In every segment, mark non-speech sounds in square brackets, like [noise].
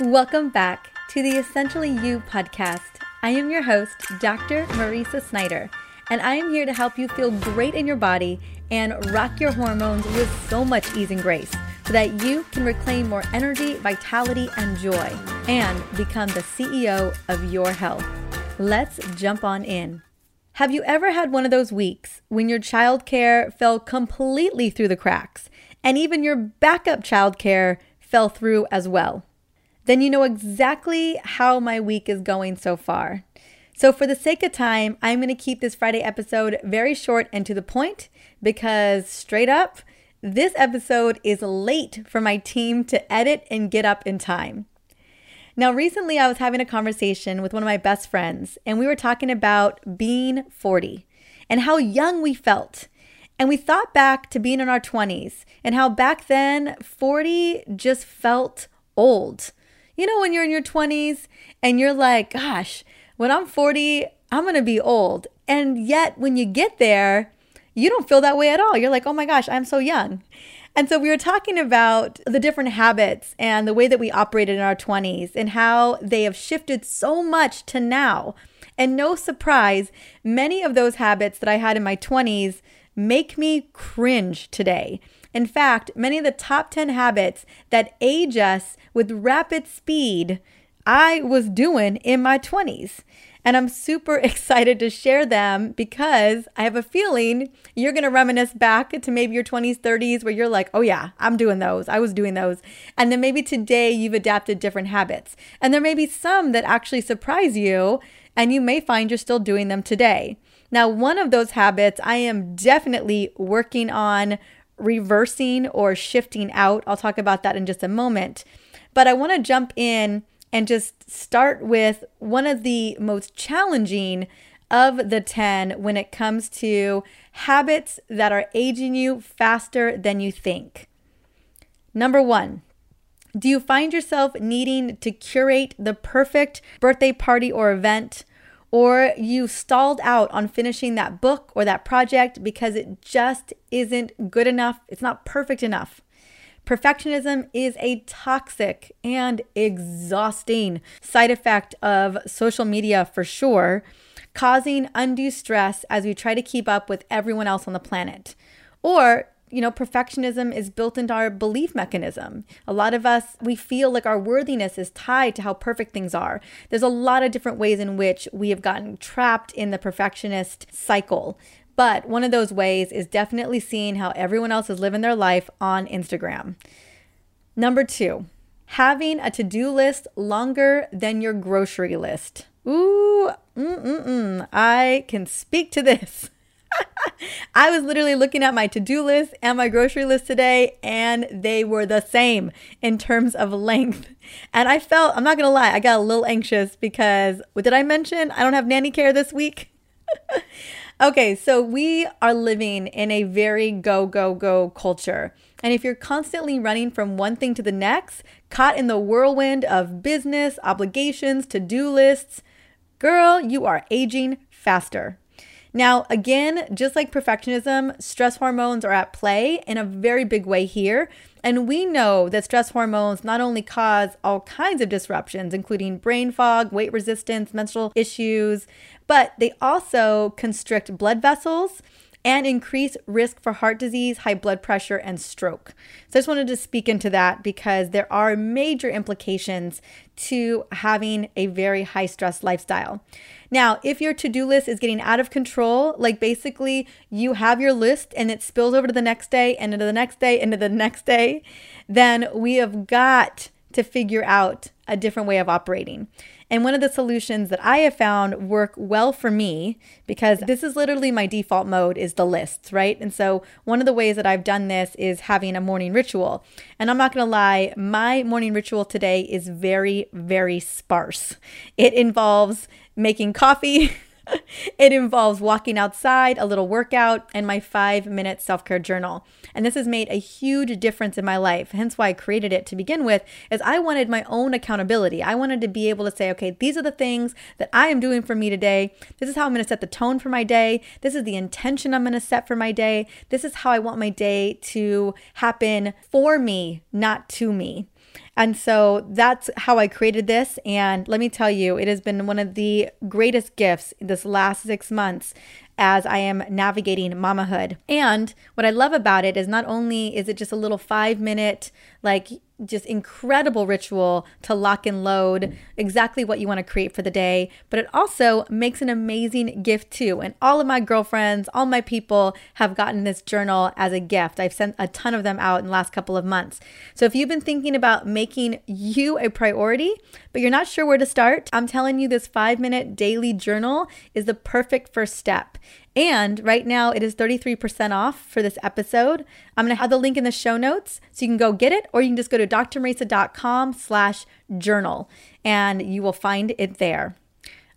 Welcome back to the Essentially You podcast. I am your host, Dr. Mariza Snyder, and I am here to help you feel great in your body and rock your hormones with so much ease and grace so that you can reclaim more energy, vitality, and joy and become the CEO of your health. Let's jump on in. Have you ever had one of those weeks when your childcare fell completely through the cracks and even your backup childcare fell through as well? Then you know exactly how my week is going so far. So, for the sake of time, I'm going to keep this Friday episode very short and to the point because, straight up, this episode is late for my team to edit and get up in time. Now, recently I was having a conversation with one of my best friends, and we were talking about being 40 and how young we felt. And we thought back to being in our 20s and how back then 40 just felt old. You know, when you're in your 20s and you're like, gosh, when I'm 40, I'm going to be old. And yet, when you get there, you don't feel that way at all. You're like, oh my gosh, I'm so young. And so we were talking about the different habits and the way that we operated in our 20s and how they have shifted so much to now. And no surprise, many of those habits that I had in my 20s make me cringe today. In fact, many of the top 10 habits that age us with rapid speed, I was doing in my 20s. And I'm super [laughs] excited to share them because I have a feeling you're to reminisce back to maybe your 20s, 30s, where you're like, oh, yeah, I'm doing those. I was doing those. And then maybe today you've adapted different habits. And there may be some that actually surprise you, and you may find you're still doing them today. Now, one of those habits I am definitely working on reversing or shifting out. I'll talk about that in just a moment. But I want to jump in and just start with one of the most challenging of the 10 when it comes to habits that are aging you faster than you think. Number one, do you find yourself needing to curate the perfect birthday party or event or you stalled out on finishing that book or that project because it just isn't good enough, it's not perfect enough. Perfectionism is a toxic and exhausting side effect of social media for sure, causing undue stress as we try to keep up with everyone else on the planet. Or you know, perfectionism is built into our belief mechanism. A lot of us, we feel like our worthiness is tied to how perfect things are. There's a lot of different ways in which we have gotten trapped in the perfectionist cycle. But one of those ways is definitely seeing how everyone else is living their life on Instagram. Number two, having a to do list longer than your grocery list. Ooh, mm-mm-mm. I can speak to this. [laughs] I was literally looking at my to do list and my grocery list today, and they were the same in terms of length. And I felt, I'm not gonna lie, I got a little anxious because what did I mention? I don't have nanny care this week. [laughs] okay, so we are living in a very go, go, go culture. And if you're constantly running from one thing to the next, caught in the whirlwind of business, obligations, to do lists, girl, you are aging faster. Now, again, just like perfectionism, stress hormones are at play in a very big way here. And we know that stress hormones not only cause all kinds of disruptions, including brain fog, weight resistance, menstrual issues, but they also constrict blood vessels and increase risk for heart disease, high blood pressure, and stroke. So I just wanted to speak into that because there are major implications to having a very high stress lifestyle. Now, if your to do list is getting out of control, like basically you have your list and it spills over to the next day and into the next day, into the next day, then we have got to figure out a different way of operating. And one of the solutions that I have found work well for me because this is literally my default mode is the lists, right? And so one of the ways that I've done this is having a morning ritual. And I'm not going to lie, my morning ritual today is very very sparse. It involves making coffee [laughs] [laughs] it involves walking outside, a little workout, and my five minute self care journal. And this has made a huge difference in my life. Hence why I created it to begin with, is I wanted my own accountability. I wanted to be able to say, okay, these are the things that I am doing for me today. This is how I'm going to set the tone for my day. This is the intention I'm going to set for my day. This is how I want my day to happen for me, not to me. And so that's how I created this. And let me tell you, it has been one of the greatest gifts this last six months as I am navigating mamahood. And what I love about it is not only is it just a little five minute, like just incredible ritual to lock and load exactly what you want to create for the day, but it also makes an amazing gift too. And all of my girlfriends, all my people have gotten this journal as a gift. I've sent a ton of them out in the last couple of months. So if you've been thinking about making you a priority, but you're not sure where to start, I'm telling you this five minute daily journal is the perfect first step. And right now it is 33% off for this episode. I'm going to have the link in the show notes so you can go get it or you can just go to drmariza.com slash journal and you will find it there.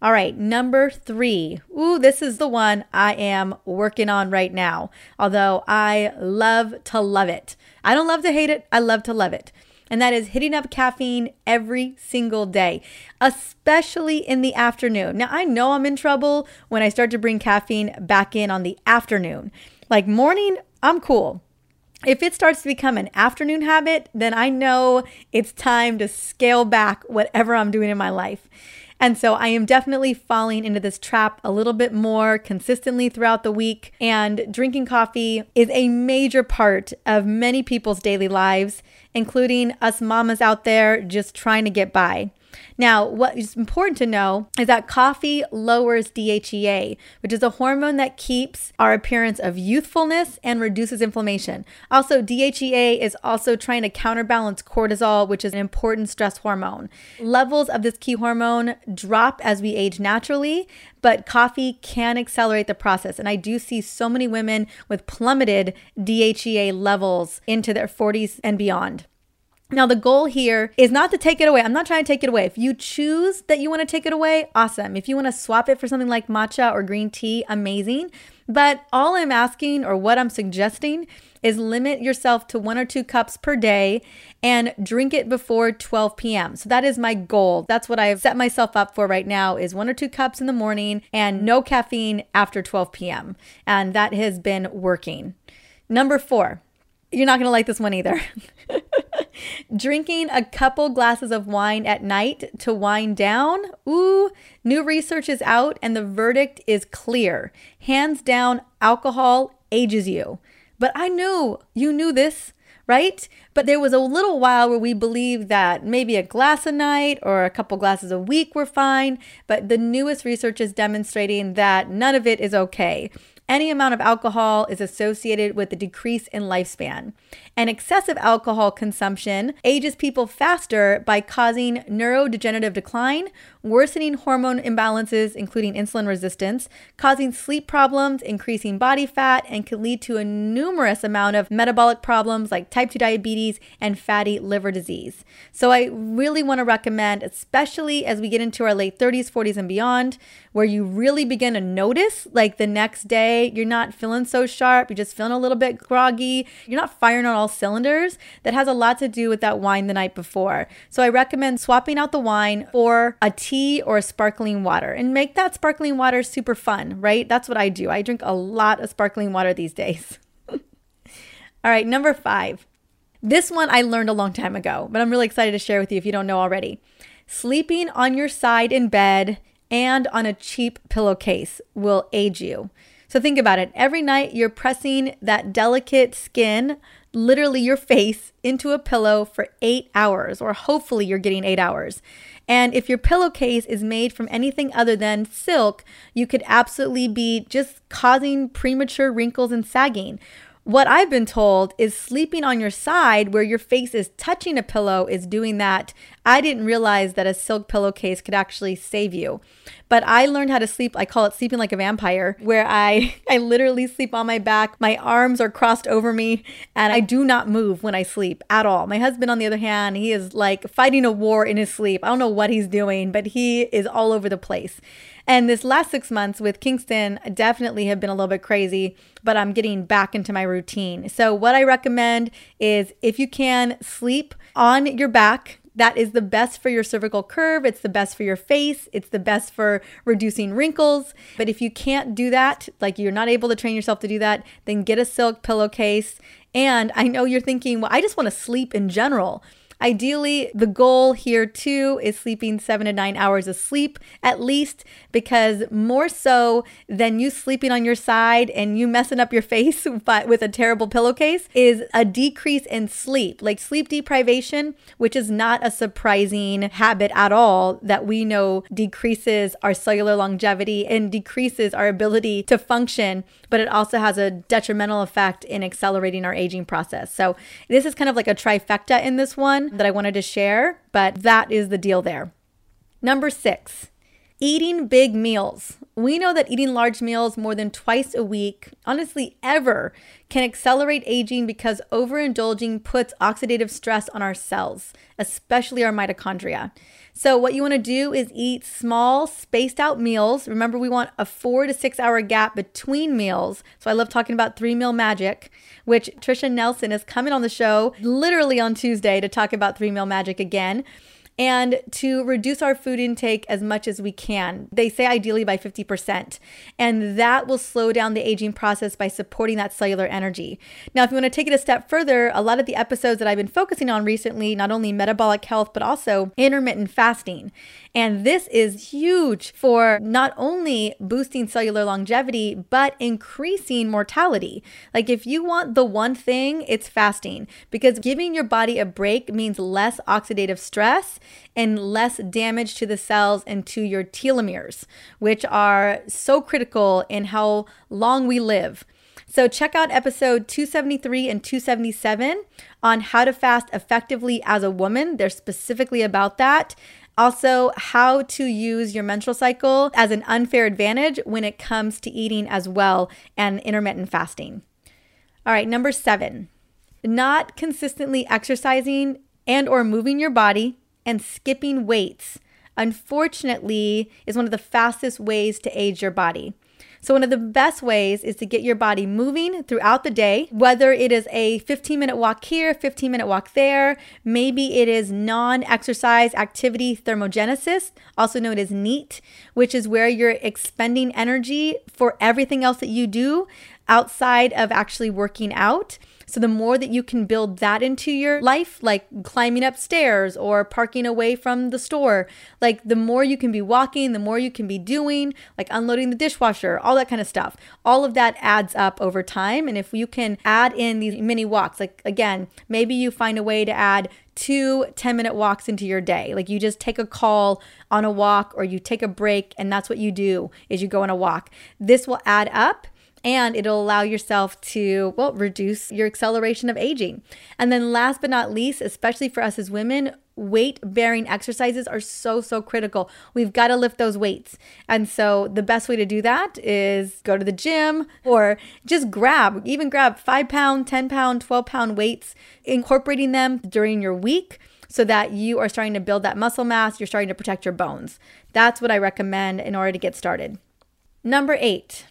All right, number three. Ooh, this is the one I am working on right now. Although I love to love it. I don't love to hate it. I love to love it and that is hitting up caffeine every single day, especially in the afternoon. Now, I know I'm in trouble when I start to bring caffeine back in on the afternoon. Like morning, I'm cool. If it starts to become an afternoon habit, then I know it's time to scale back whatever I'm doing in my life. And so I am definitely falling into this trap a little bit more consistently throughout the week. And drinking coffee is a major part of many people's daily lives including us mamas out there just trying to get by. Now, what is important to know is that coffee lowers DHEA, which is a hormone that keeps our appearance of youthfulness and reduces inflammation. Also, DHEA is also trying to counterbalance cortisol, which is an important stress hormone. Levels of this key hormone drop as we age naturally, but coffee can accelerate the process. And I do see so many women with plummeted DHEA levels into their 40s and beyond. Now, the goal here is not to take it away. I'm not trying to take it away. If you choose that you want to take it away, awesome. If you want to swap it for something like matcha or green tea, amazing. But all I'm asking or what I'm suggesting is limit yourself to one or two cups per day and drink it before 12 p.m. So that is my goal. That's what I've set myself up for right now is one or two cups in the morning and no caffeine after 12 p.m. And that has been working. Number 4. You're not going to like this one either. [laughs] Drinking a couple glasses of wine at night to wind down. Ooh, new research is out and the verdict is clear. Hands down, alcohol ages you. But I knew you knew this, right? But there was a little while where we believed that maybe a glass a night or a couple glasses a week were fine. But the newest research is demonstrating that none of it is okay. Any amount of alcohol is associated with a decrease in lifespan. And excessive alcohol consumption ages people faster by causing neurodegenerative decline, worsening hormone imbalances, including insulin resistance, causing sleep problems, increasing body fat, and can lead to a numerous amount of metabolic problems like type 2 diabetes and fatty liver disease. So I really want to recommend, especially as we get into our late 30s, 40s, and beyond, where you really begin to notice like the next day you're not feeling so sharp, you're just feeling a little bit groggy, you're not firing on all cylinders, that has a lot to do with that wine the night before. So I recommend swapping out the wine for a tea or a sparkling water and make that sparkling water super fun, right? That's what I do. I drink a lot of sparkling water these days. [laughs] all right, number five. This one I learned a long time ago, but I'm really excited to share with you if you don't know already. Sleeping on your side in bed and on a cheap pillowcase will age you. So think about it. Every night you're pressing that delicate skin, literally your face, into a pillow for eight hours, or hopefully you're getting eight hours. And if your pillowcase is made from anything other than silk, you could absolutely be just causing premature wrinkles and sagging. What I've been told is sleeping on your side where your face is touching a pillow is doing that. I didn't realize that a silk pillowcase could actually save you. But I learned how to sleep. I call it sleeping like a vampire, where I [laughs] I literally sleep on my back. My arms are crossed over me and I do not move when I sleep at all. My husband on the other hand, he is like fighting a war in his sleep. I don't know what he's doing, but he is all over the place. And this last six months with Kingston definitely have been a little bit crazy, but I'm getting back into my routine. So, what I recommend is if you can sleep on your back, that is the best for your cervical curve. It's the best for your face. It's the best for reducing wrinkles. But if you can't do that, like you're not able to train yourself to do that, then get a silk pillowcase. And I know you're thinking, well, I just want to sleep in general. Ideally, the goal here too is sleeping seven to nine hours of sleep at least, because more so than you sleeping on your side and you messing up your [laughs] face but with a terrible pillowcase is a decrease in sleep. Like sleep deprivation, which is not a surprising habit at all that we know decreases our cellular longevity and decreases our ability to function, but it also has a detrimental effect in accelerating our aging process. So, this is kind of like a trifecta in this one that I wanted to share, but that is the deal there. Number six, eating big meals. We know that eating large meals more than twice a week, honestly, ever, can accelerate aging because overindulging puts oxidative stress on our cells, especially our mitochondria. So, what you want to do is eat small, spaced out meals. Remember, we want a four to six hour gap between meals. So, I love talking about three meal magic, which Tricia Nelson is coming on the show literally on Tuesday to talk about three meal magic again and to reduce our food intake as much as we can. They say ideally by 50%. And that will slow down the aging process by supporting that cellular energy. Now, if you want to take it a step further, a lot of the episodes that I've been focusing on recently, not only metabolic health, but also intermittent fasting. And this is huge for not only boosting cellular longevity, but increasing mortality. Like if you want the one thing, it's fasting because giving your body a break means less oxidative stress and less damage to the cells and to your telomeres, which are so critical in how long we live. So, check out episode 273 and 277 on how to fast effectively as a woman. They're specifically about that. Also, how to use your menstrual cycle as an unfair advantage when it comes to eating as well and intermittent fasting. All right, number 7. Not consistently exercising and or moving your body and skipping weights unfortunately is one of the fastest ways to age your body. So, one of the best ways is to get your body moving throughout the day, whether it is a 15 minute walk here, 15 minute walk there, maybe it is non exercise activity thermogenesis, also known as NEAT, which is where you're expending energy for everything else that you do outside of actually working out. So the more that you can build that into your life, like climbing upstairs or parking away from the store, like the more you can be walking, the more you can be doing, like unloading the dishwasher, all that kind of stuff. All of that adds up over time. And if you can add in these mini walks, like again, maybe you find a way to add two 10 minute walks into your day. Like you just take a call on a walk or you take a break and that's what you do is you go on a walk. This will add up and it'll allow yourself to, well, reduce your acceleration of aging. And then last but not least, especially for us as women, weight bearing exercises are so, so critical. We've got to lift those weights. And so the best way to do that is go to the gym or just grab, even grab five pound, 10 pound, 12 pound weights, incorporating them during your week so that you are starting to build that muscle mass, you're starting to protect your bones. That's what I recommend in order to get started. Number eight,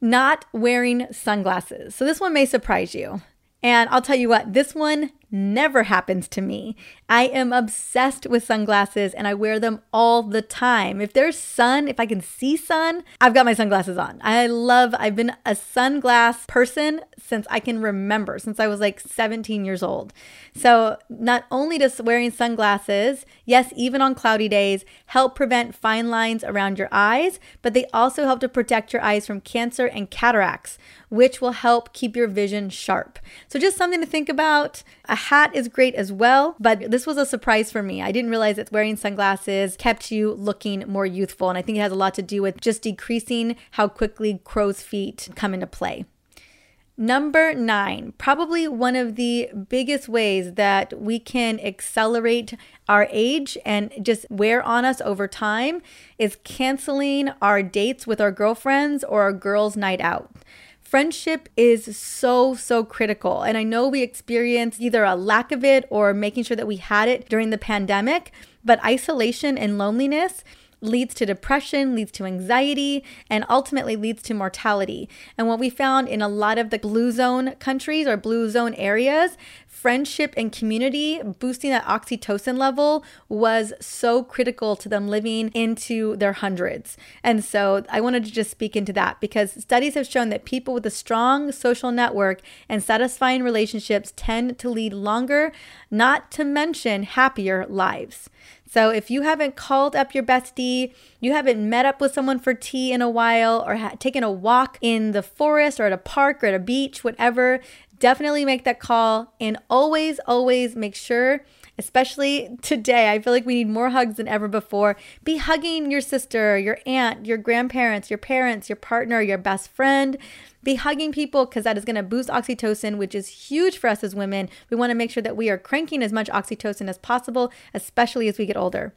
not wearing sunglasses. So this one may surprise you. And I'll tell you what, this one never happens to me. I am obsessed with sunglasses and I wear them all the time. If there's sun, if I can see sun, I've got my sunglasses on. I love, I've been a sunglass person since I can remember, since I was like 17 years old. So, not only does wearing sunglasses, yes, even on cloudy days, help prevent fine lines around your eyes, but they also help to protect your eyes from cancer and cataracts, which will help keep your vision sharp. So, just something to think about. Hat is great as well, but this was a surprise for me. I didn't realize that wearing sunglasses kept you looking more youthful. And I think it has a lot to do with just decreasing how quickly crow's feet come into play. Number nine, probably one of the biggest ways that we can accelerate our age and just wear on us over time is canceling our dates with our girlfriends or our girls' night out. Friendship is so, so critical. And I know we experienced either a lack of it or making sure that we had it during the pandemic, but isolation and loneliness leads to depression, leads to anxiety, and ultimately leads to mortality. And what we found in a lot of the blue zone countries or blue zone areas, friendship and community, boosting that oxytocin level was so critical to them living into their hundreds. And so I wanted to just speak into that because studies have shown that people with a strong social network and satisfying relationships tend to lead longer, not to mention happier lives. So if you haven't called up your bestie, you haven't met up with someone for tea in a while, or ha- taken a walk in the forest or at a park or at a beach, whatever, definitely make that call. And always, always make sure, especially today, I feel like we need more hugs than ever before. Be hugging your sister, your aunt, your grandparents, your parents, your partner, your best friend. Be hugging people because that is going to boost oxytocin, which is huge for us as women. We want to make sure that we are cranking as much oxytocin as possible, especially as we get older.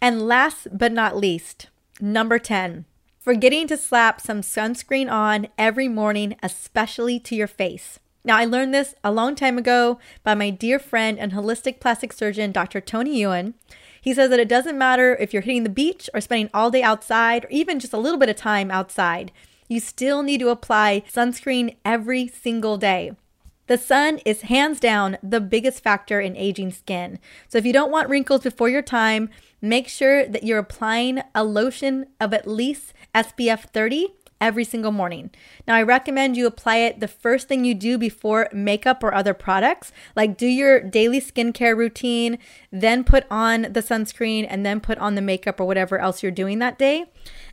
And last but not least, number 10 forgetting to slap some sunscreen on every morning, especially to your face. Now, I learned this a long time ago by my dear friend and holistic plastic surgeon, Dr. Tony Youn. He says that it doesn't matter if you're hitting the beach or spending all day outside or even just a little bit of time outside, you still need to apply sunscreen every single day. The sun is hands down the biggest factor in aging skin. So if you don't want wrinkles before your time, make sure that you're applying a lotion of at least SPF 30 every single morning. Now, I recommend you apply it the first thing you do before makeup or other products. Like, do your daily skincare routine, then put on the sunscreen, and then put on the makeup or whatever else you're doing that day.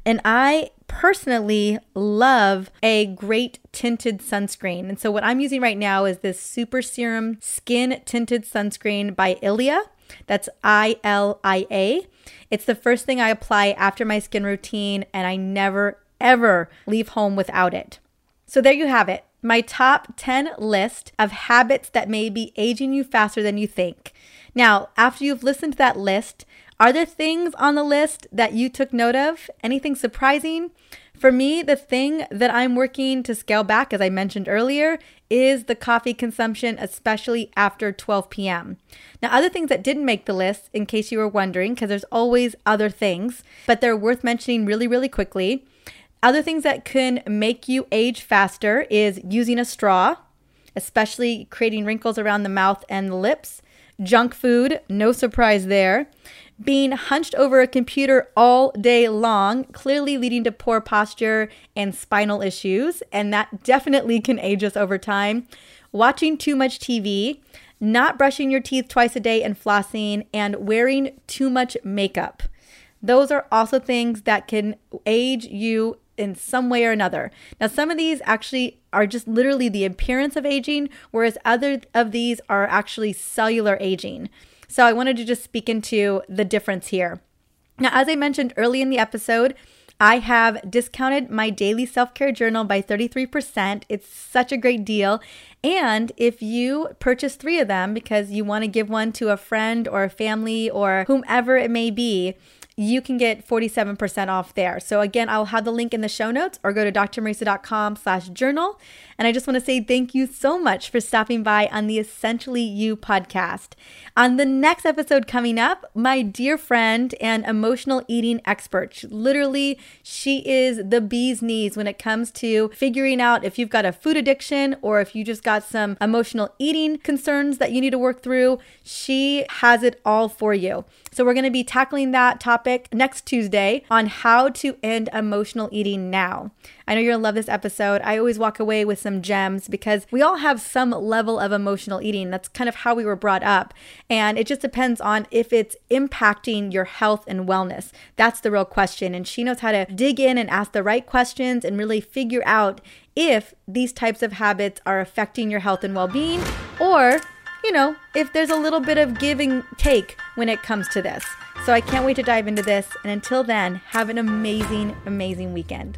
And I personally love a great tinted sunscreen. And so, what I'm using right now is this Super Serum Skin Tinted Sunscreen by Ilia. That's I L I A. It's the first thing I apply after my skin routine, and I never ever leave home without it. So there you have it. My top 10 list of habits that may be aging you faster than you think. Now, after you've listened to that list, are there things on the list that you took note of? Anything surprising? For me, the thing that I'm working to scale back, as I mentioned earlier, is the coffee consumption, especially after 12 p.m. Now, other things that didn't make the list, in case you were wondering, because there's always other things, but they're worth mentioning really, really quickly. Other things that can make you age faster is using a straw, especially creating wrinkles around the mouth and the lips. Junk food, no surprise there. Being hunched over a computer all day long, clearly leading to poor posture and spinal issues, and that definitely can age us over time. Watching too much TV, not brushing your teeth twice a day and flossing, and wearing too much makeup. Those are also things that can age you in some way or another. Now, some of these actually are just literally the appearance of aging, whereas other of these are actually cellular aging. So, I wanted to just speak into the difference here. Now, as I mentioned early in the episode, I have discounted my daily self care journal by 33%. It's such a great deal. And if you purchase three of them because you want to give one to a friend or a family or whomever it may be, you can get 47% off there. So again, I'll have the link in the show notes or go to drmariza.com slash journal. And I just want to say thank you so much for stopping by on the Essentially You podcast. On the next episode coming up, my dear friend and emotional eating expert, literally, she is the bee's knees when it comes to figuring out if you've got a food addiction or if you just got some emotional eating concerns that you need to work through. She has it all for you. So we're going to be tackling that topic next Tuesday on how to end emotional eating now. I know you're going to love this episode. I always walk away with some gems because we all have some level of emotional eating. That's kind of how we were brought up. And it just depends on if it's impacting your health and wellness. That's the real question. And she knows how to dig in and ask the right questions and really figure out if these types of habits are affecting your health and well being or you know, if there's a little bit of give and take when it comes to this. So I can't wait to dive into this. And until then, have an amazing, amazing weekend.